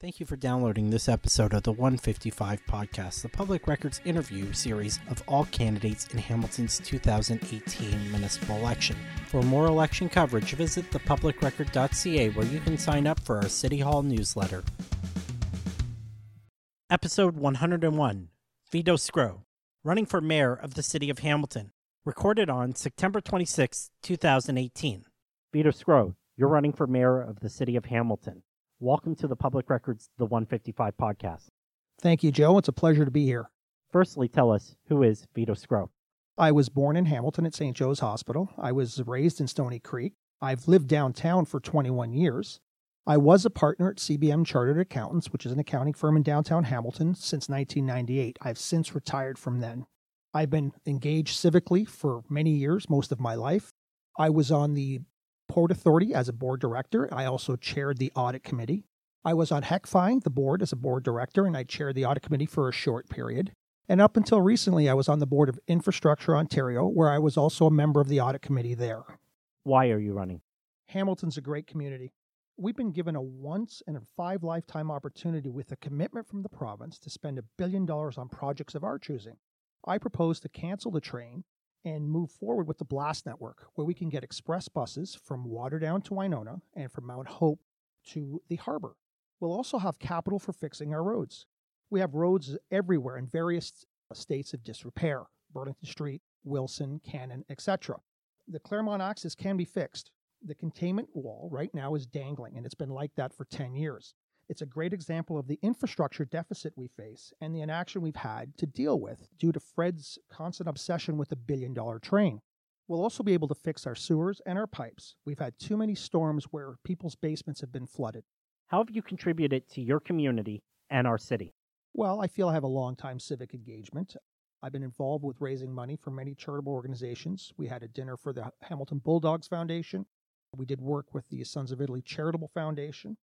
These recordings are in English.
Thank you for downloading this episode of the 155 podcast, the public records interview series of all candidates in Hamilton's 2018 municipal election. For more election coverage, visit thepublicrecord.ca where you can sign up for our City Hall newsletter. Episode 101 Vito Sgro, running for mayor of the city of Hamilton, recorded on September 26, 2018. Vito Sgro, you're running for mayor of the city of Hamilton. Welcome to the Public Records The 155 podcast. Thank you, Joe. It's a pleasure to be here. Firstly, tell us who is Vito Sgro? I was born in Hamilton at St. Joe's Hospital. I was raised in Stoney Creek. I've lived downtown for 21 years. I was a partner at CBM Chartered Accountants, which is an accounting firm in downtown Hamilton, since 1998. I've since retired from then. I've been engaged civically for many years, most of my life. I was on the Port Authority as a board director. I also chaired the audit committee. I was on HECFI, the board, as a board director, and I chaired the audit committee for a short period. And up until recently, I was on the board of Infrastructure Ontario, where I was also a member of the audit committee there. Why are you running? Hamilton's a great community. We've been given a once in a five lifetime opportunity with a commitment from the province to spend a billion dollars on projects of our choosing. I propose to cancel the train and move forward with the Blast Network, where we can get express buses from Waterdown to Winona and from Mount Hope to the harbor. We'll also have capital for fixing our roads. We have roads everywhere in various uh, states of disrepair Burlington Street, Wilson, Cannon, etc. The Claremont Access can be fixed. The containment wall right now is dangling, and it's been like that for 10 years. It's a great example of the infrastructure deficit we face and the inaction we've had to deal with due to Fred's constant obsession with the billion dollar train. We'll also be able to fix our sewers and our pipes. We've had too many storms where people's basements have been flooded. How have you contributed to your community and our city? Well, I feel I have a long time civic engagement. I've been involved with raising money for many charitable organizations. We had a dinner for the Hamilton Bulldogs Foundation. We did work with the Sons of Italy Charitable Foundation.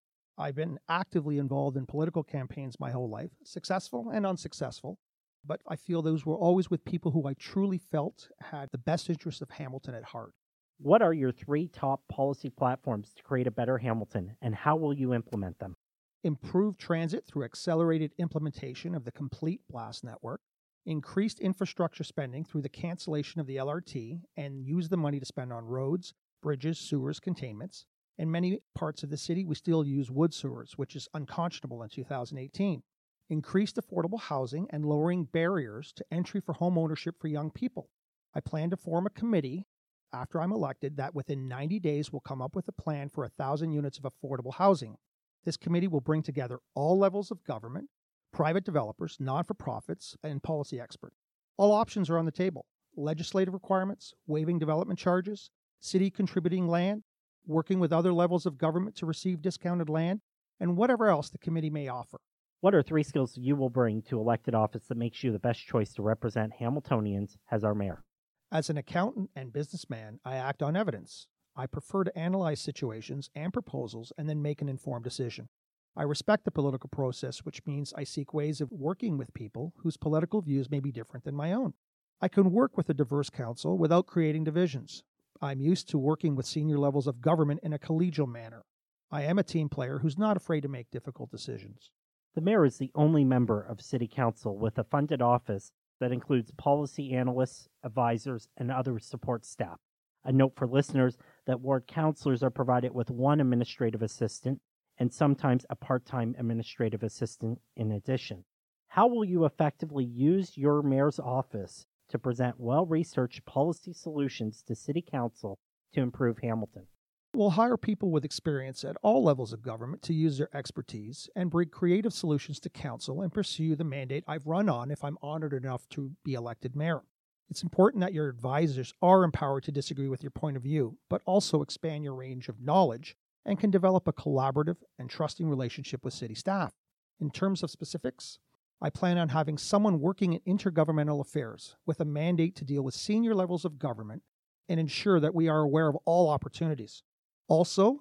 I've been actively involved in political campaigns my whole life, successful and unsuccessful. But I feel those were always with people who I truly felt had the best interests of Hamilton at heart. What are your three top policy platforms to create a better Hamilton, and how will you implement them? Improve transit through accelerated implementation of the complete blast network, increased infrastructure spending through the cancellation of the LRT, and use the money to spend on roads, bridges, sewers, containments, in many parts of the city, we still use wood sewers, which is unconscionable in 2018. Increased affordable housing and lowering barriers to entry for home ownership for young people. I plan to form a committee after I'm elected that within 90 days will come up with a plan for 1,000 units of affordable housing. This committee will bring together all levels of government, private developers, non for profits, and policy experts. All options are on the table legislative requirements, waiving development charges, city contributing land, working with other levels of government to receive discounted land, and whatever else the committee may offer. What are three skills you will bring to elected office that makes you the best choice to represent Hamiltonians as our mayor? As an accountant and businessman, I act on evidence. I prefer to analyze situations and proposals and then make an informed decision. I respect the political process, which means I seek ways of working with people whose political views may be different than my own. I can work with a diverse council without creating divisions. I'm used to working with senior levels of government in a collegial manner. I am a team player who's not afraid to make difficult decisions. The mayor is the only member of City Council with a funded office that includes policy analysts, advisors, and other support staff. A note for listeners that ward councilors are provided with one administrative assistant and sometimes a part time administrative assistant in addition. How will you effectively use your mayor's office to present well researched policy solutions to City Council to improve Hamilton. We'll hire people with experience at all levels of government to use their expertise and bring creative solutions to Council and pursue the mandate I've run on if I'm honored enough to be elected mayor. It's important that your advisors are empowered to disagree with your point of view, but also expand your range of knowledge and can develop a collaborative and trusting relationship with city staff. In terms of specifics, I plan on having someone working in intergovernmental affairs with a mandate to deal with senior levels of government and ensure that we are aware of all opportunities. Also,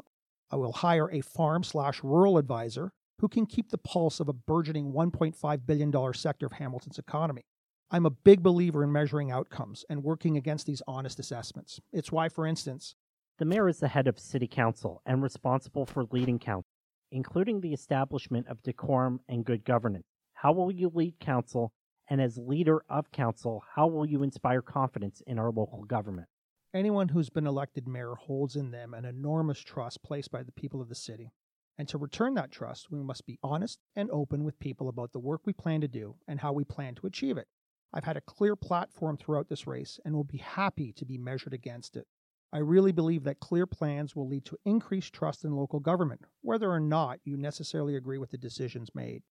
I will hire a farm slash rural advisor who can keep the pulse of a burgeoning $1.5 billion sector of Hamilton's economy. I'm a big believer in measuring outcomes and working against these honest assessments. It's why, for instance, the mayor is the head of city council and responsible for leading council. including the establishment of decorum and good governance. How will you lead council? And as leader of council, how will you inspire confidence in our local government? Anyone who's been elected mayor holds in them an enormous trust placed by the people of the city. And to return that trust, we must be honest and open with people about the work we plan to do and how we plan to achieve it. I've had a clear platform throughout this race and will be happy to be measured against it. I really believe that clear plans will lead to increased trust in local government, whether or not you necessarily agree with the decisions made.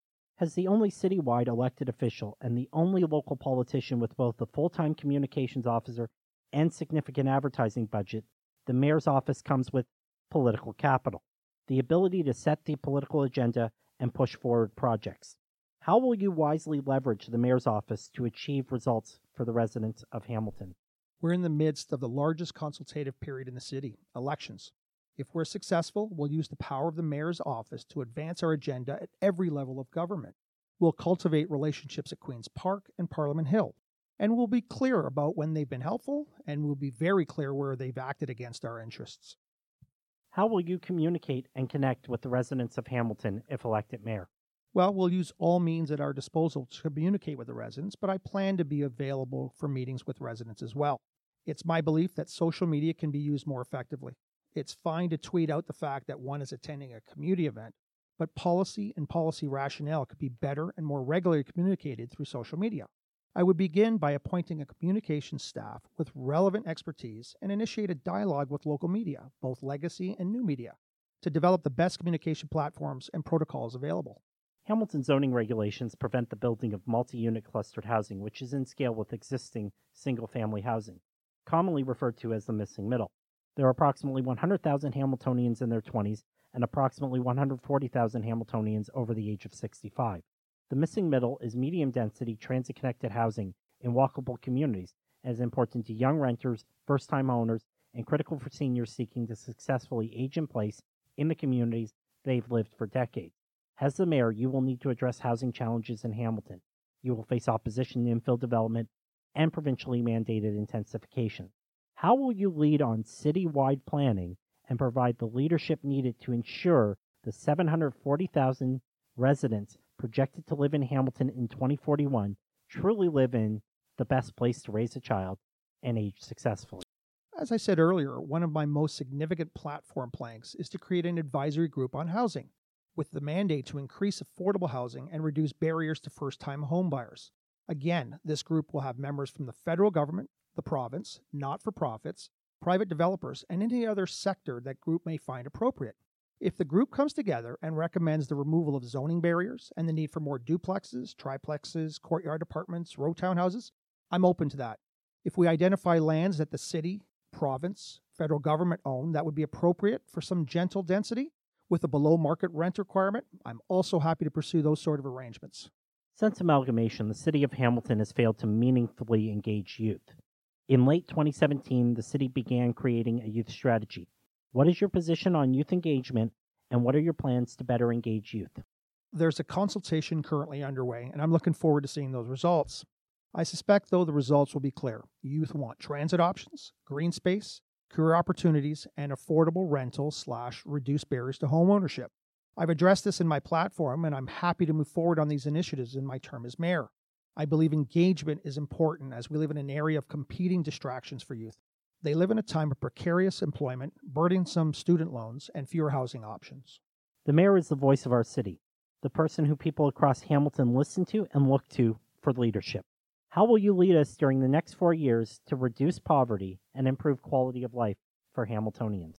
As the only citywide elected official and the only local politician with both a full time communications officer and significant advertising budget, the mayor's office comes with political capital, the ability to set the political agenda and push forward projects. How will you wisely leverage the mayor's office to achieve results for the residents of Hamilton? We're in the midst of the largest consultative period in the city elections. If we're successful, we'll use the power of the mayor's office to advance our agenda at every level of government. We'll cultivate relationships at Queen's Park and Parliament Hill, and we'll be clear about when they've been helpful, and we'll be very clear where they've acted against our interests. How will you communicate and connect with the residents of Hamilton if elected mayor? Well, we'll use all means at our disposal to communicate with the residents, but I plan to be available for meetings with residents as well. It's my belief that social media can be used more effectively. It's fine to tweet out the fact that one is attending a community event, but policy and policy rationale could be better and more regularly communicated through social media. I would begin by appointing a communications staff with relevant expertise and initiate a dialogue with local media, both legacy and new media, to develop the best communication platforms and protocols available. Hamilton zoning regulations prevent the building of multi unit clustered housing, which is in scale with existing single family housing, commonly referred to as the missing middle. There are approximately 100,000 Hamiltonians in their 20s and approximately 140,000 Hamiltonians over the age of 65. The missing middle is medium density transit connected housing in walkable communities and is important to young renters, first time owners, and critical for seniors seeking to successfully age in place in the communities they've lived for decades. As the mayor, you will need to address housing challenges in Hamilton. You will face opposition to infill development and provincially mandated intensification. How will you lead on citywide planning and provide the leadership needed to ensure the 740,000 residents projected to live in Hamilton in 2041 truly live in the best place to raise a child and age successfully? As I said earlier, one of my most significant platform planks is to create an advisory group on housing with the mandate to increase affordable housing and reduce barriers to first time homebuyers. Again, this group will have members from the federal government, the province, not for profits, private developers, and any other sector that group may find appropriate. If the group comes together and recommends the removal of zoning barriers and the need for more duplexes, triplexes, courtyard apartments, row townhouses, I'm open to that. If we identify lands that the city, province, federal government own that would be appropriate for some gentle density, with a below market rent requirement, I'm also happy to pursue those sort of arrangements. Since amalgamation, the city of Hamilton has failed to meaningfully engage youth. In late 2017, the city began creating a youth strategy. What is your position on youth engagement, and what are your plans to better engage youth? There's a consultation currently underway, and I'm looking forward to seeing those results. I suspect, though, the results will be clear. Youth want transit options, green space, career opportunities, and affordable rental slash reduced barriers to home ownership. I've addressed this in my platform, and I'm happy to move forward on these initiatives in my term as mayor. I believe engagement is important as we live in an area of competing distractions for youth. They live in a time of precarious employment, burdensome student loans, and fewer housing options. The mayor is the voice of our city, the person who people across Hamilton listen to and look to for leadership. How will you lead us during the next four years to reduce poverty and improve quality of life for Hamiltonians?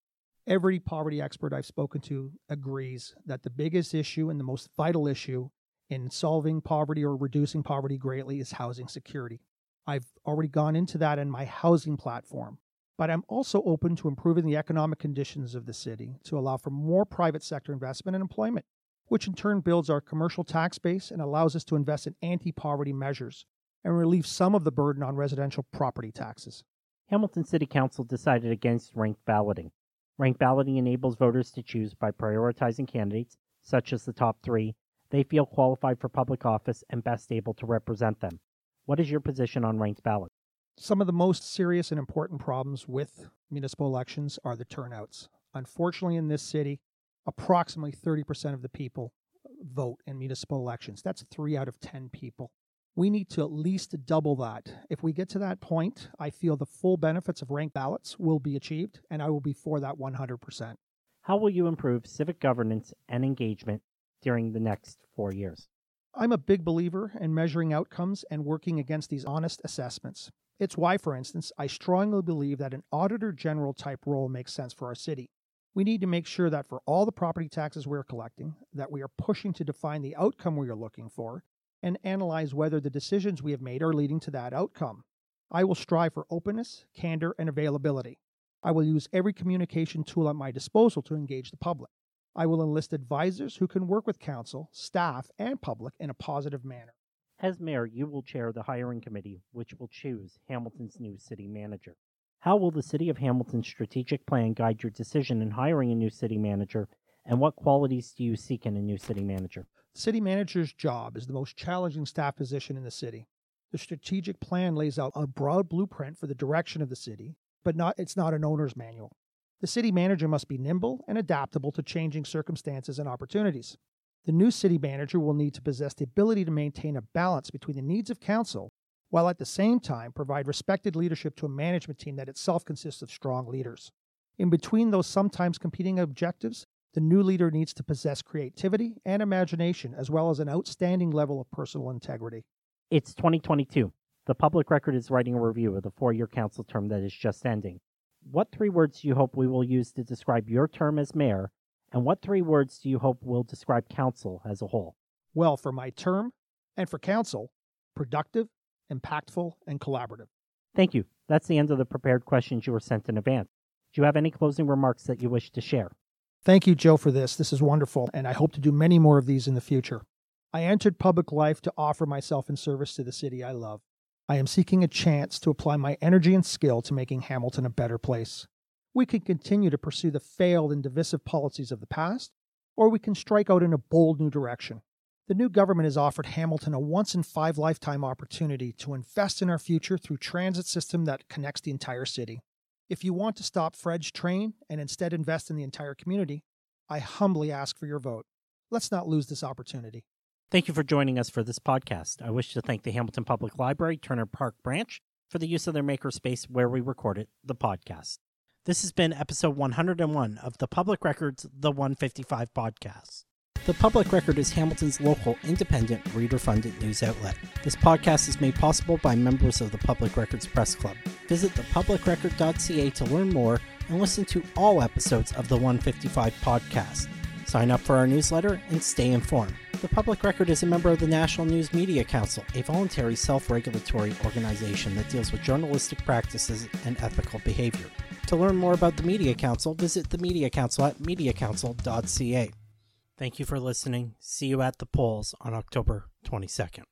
Every poverty expert I've spoken to agrees that the biggest issue and the most vital issue in solving poverty or reducing poverty greatly is housing security. I've already gone into that in my housing platform, but I'm also open to improving the economic conditions of the city to allow for more private sector investment and employment, which in turn builds our commercial tax base and allows us to invest in anti poverty measures and relieve some of the burden on residential property taxes. Hamilton City Council decided against ranked balloting. Ranked balloting enables voters to choose by prioritizing candidates, such as the top three, they feel qualified for public office and best able to represent them. What is your position on ranked ballots? Some of the most serious and important problems with municipal elections are the turnouts. Unfortunately, in this city, approximately 30% of the people vote in municipal elections. That's three out of 10 people. We need to at least double that. If we get to that point, I feel the full benefits of ranked ballots will be achieved, and I will be for that 100%. How will you improve civic governance and engagement during the next four years? I'm a big believer in measuring outcomes and working against these honest assessments. It's why, for instance, I strongly believe that an auditor general type role makes sense for our city. We need to make sure that for all the property taxes we're collecting, that we are pushing to define the outcome we are looking for and analyze whether the decisions we have made are leading to that outcome. I will strive for openness, candor, and availability. I will use every communication tool at my disposal to engage the public. I will enlist advisors who can work with council, staff, and public in a positive manner. As mayor, you will chair the hiring committee, which will choose Hamilton's new city manager. How will the City of Hamilton's strategic plan guide your decision in hiring a new city manager, and what qualities do you seek in a new city manager? The city manager's job is the most challenging staff position in the city. The strategic plan lays out a broad blueprint for the direction of the city, but not it's not an owner's manual. The city manager must be nimble and adaptable to changing circumstances and opportunities. The new city manager will need to possess the ability to maintain a balance between the needs of council while at the same time provide respected leadership to a management team that itself consists of strong leaders. In between those sometimes competing objectives, the new leader needs to possess creativity and imagination, as well as an outstanding level of personal integrity. It's 2022. The public record is writing a review of the four year council term that is just ending. What three words do you hope we will use to describe your term as mayor, and what three words do you hope will describe council as a whole? Well, for my term and for council, productive, impactful, and collaborative. Thank you. That's the end of the prepared questions you were sent in advance. Do you have any closing remarks that you wish to share? Thank you, Joe, for this. This is wonderful, and I hope to do many more of these in the future. I entered public life to offer myself in service to the city I love. I am seeking a chance to apply my energy and skill to making Hamilton a better place. We can continue to pursue the failed and divisive policies of the past, or we can strike out in a bold new direction. The new government has offered Hamilton a once in five lifetime opportunity to invest in our future through transit system that connects the entire city. If you want to stop Fred's train and instead invest in the entire community, I humbly ask for your vote. Let's not lose this opportunity. Thank you for joining us for this podcast. I wish to thank the Hamilton Public Library Turner Park branch for the use of their makerspace where we recorded the podcast. This has been episode 101 of the Public Records The 155 podcast. The Public Record is Hamilton's local, independent, reader funded news outlet. This podcast is made possible by members of the Public Records Press Club. Visit thepublicrecord.ca to learn more and listen to all episodes of the 155 podcast. Sign up for our newsletter and stay informed. The Public Record is a member of the National News Media Council, a voluntary self regulatory organization that deals with journalistic practices and ethical behavior. To learn more about the Media Council, visit the Media Council at mediacouncil.ca. Thank you for listening. See you at the polls on October 22nd.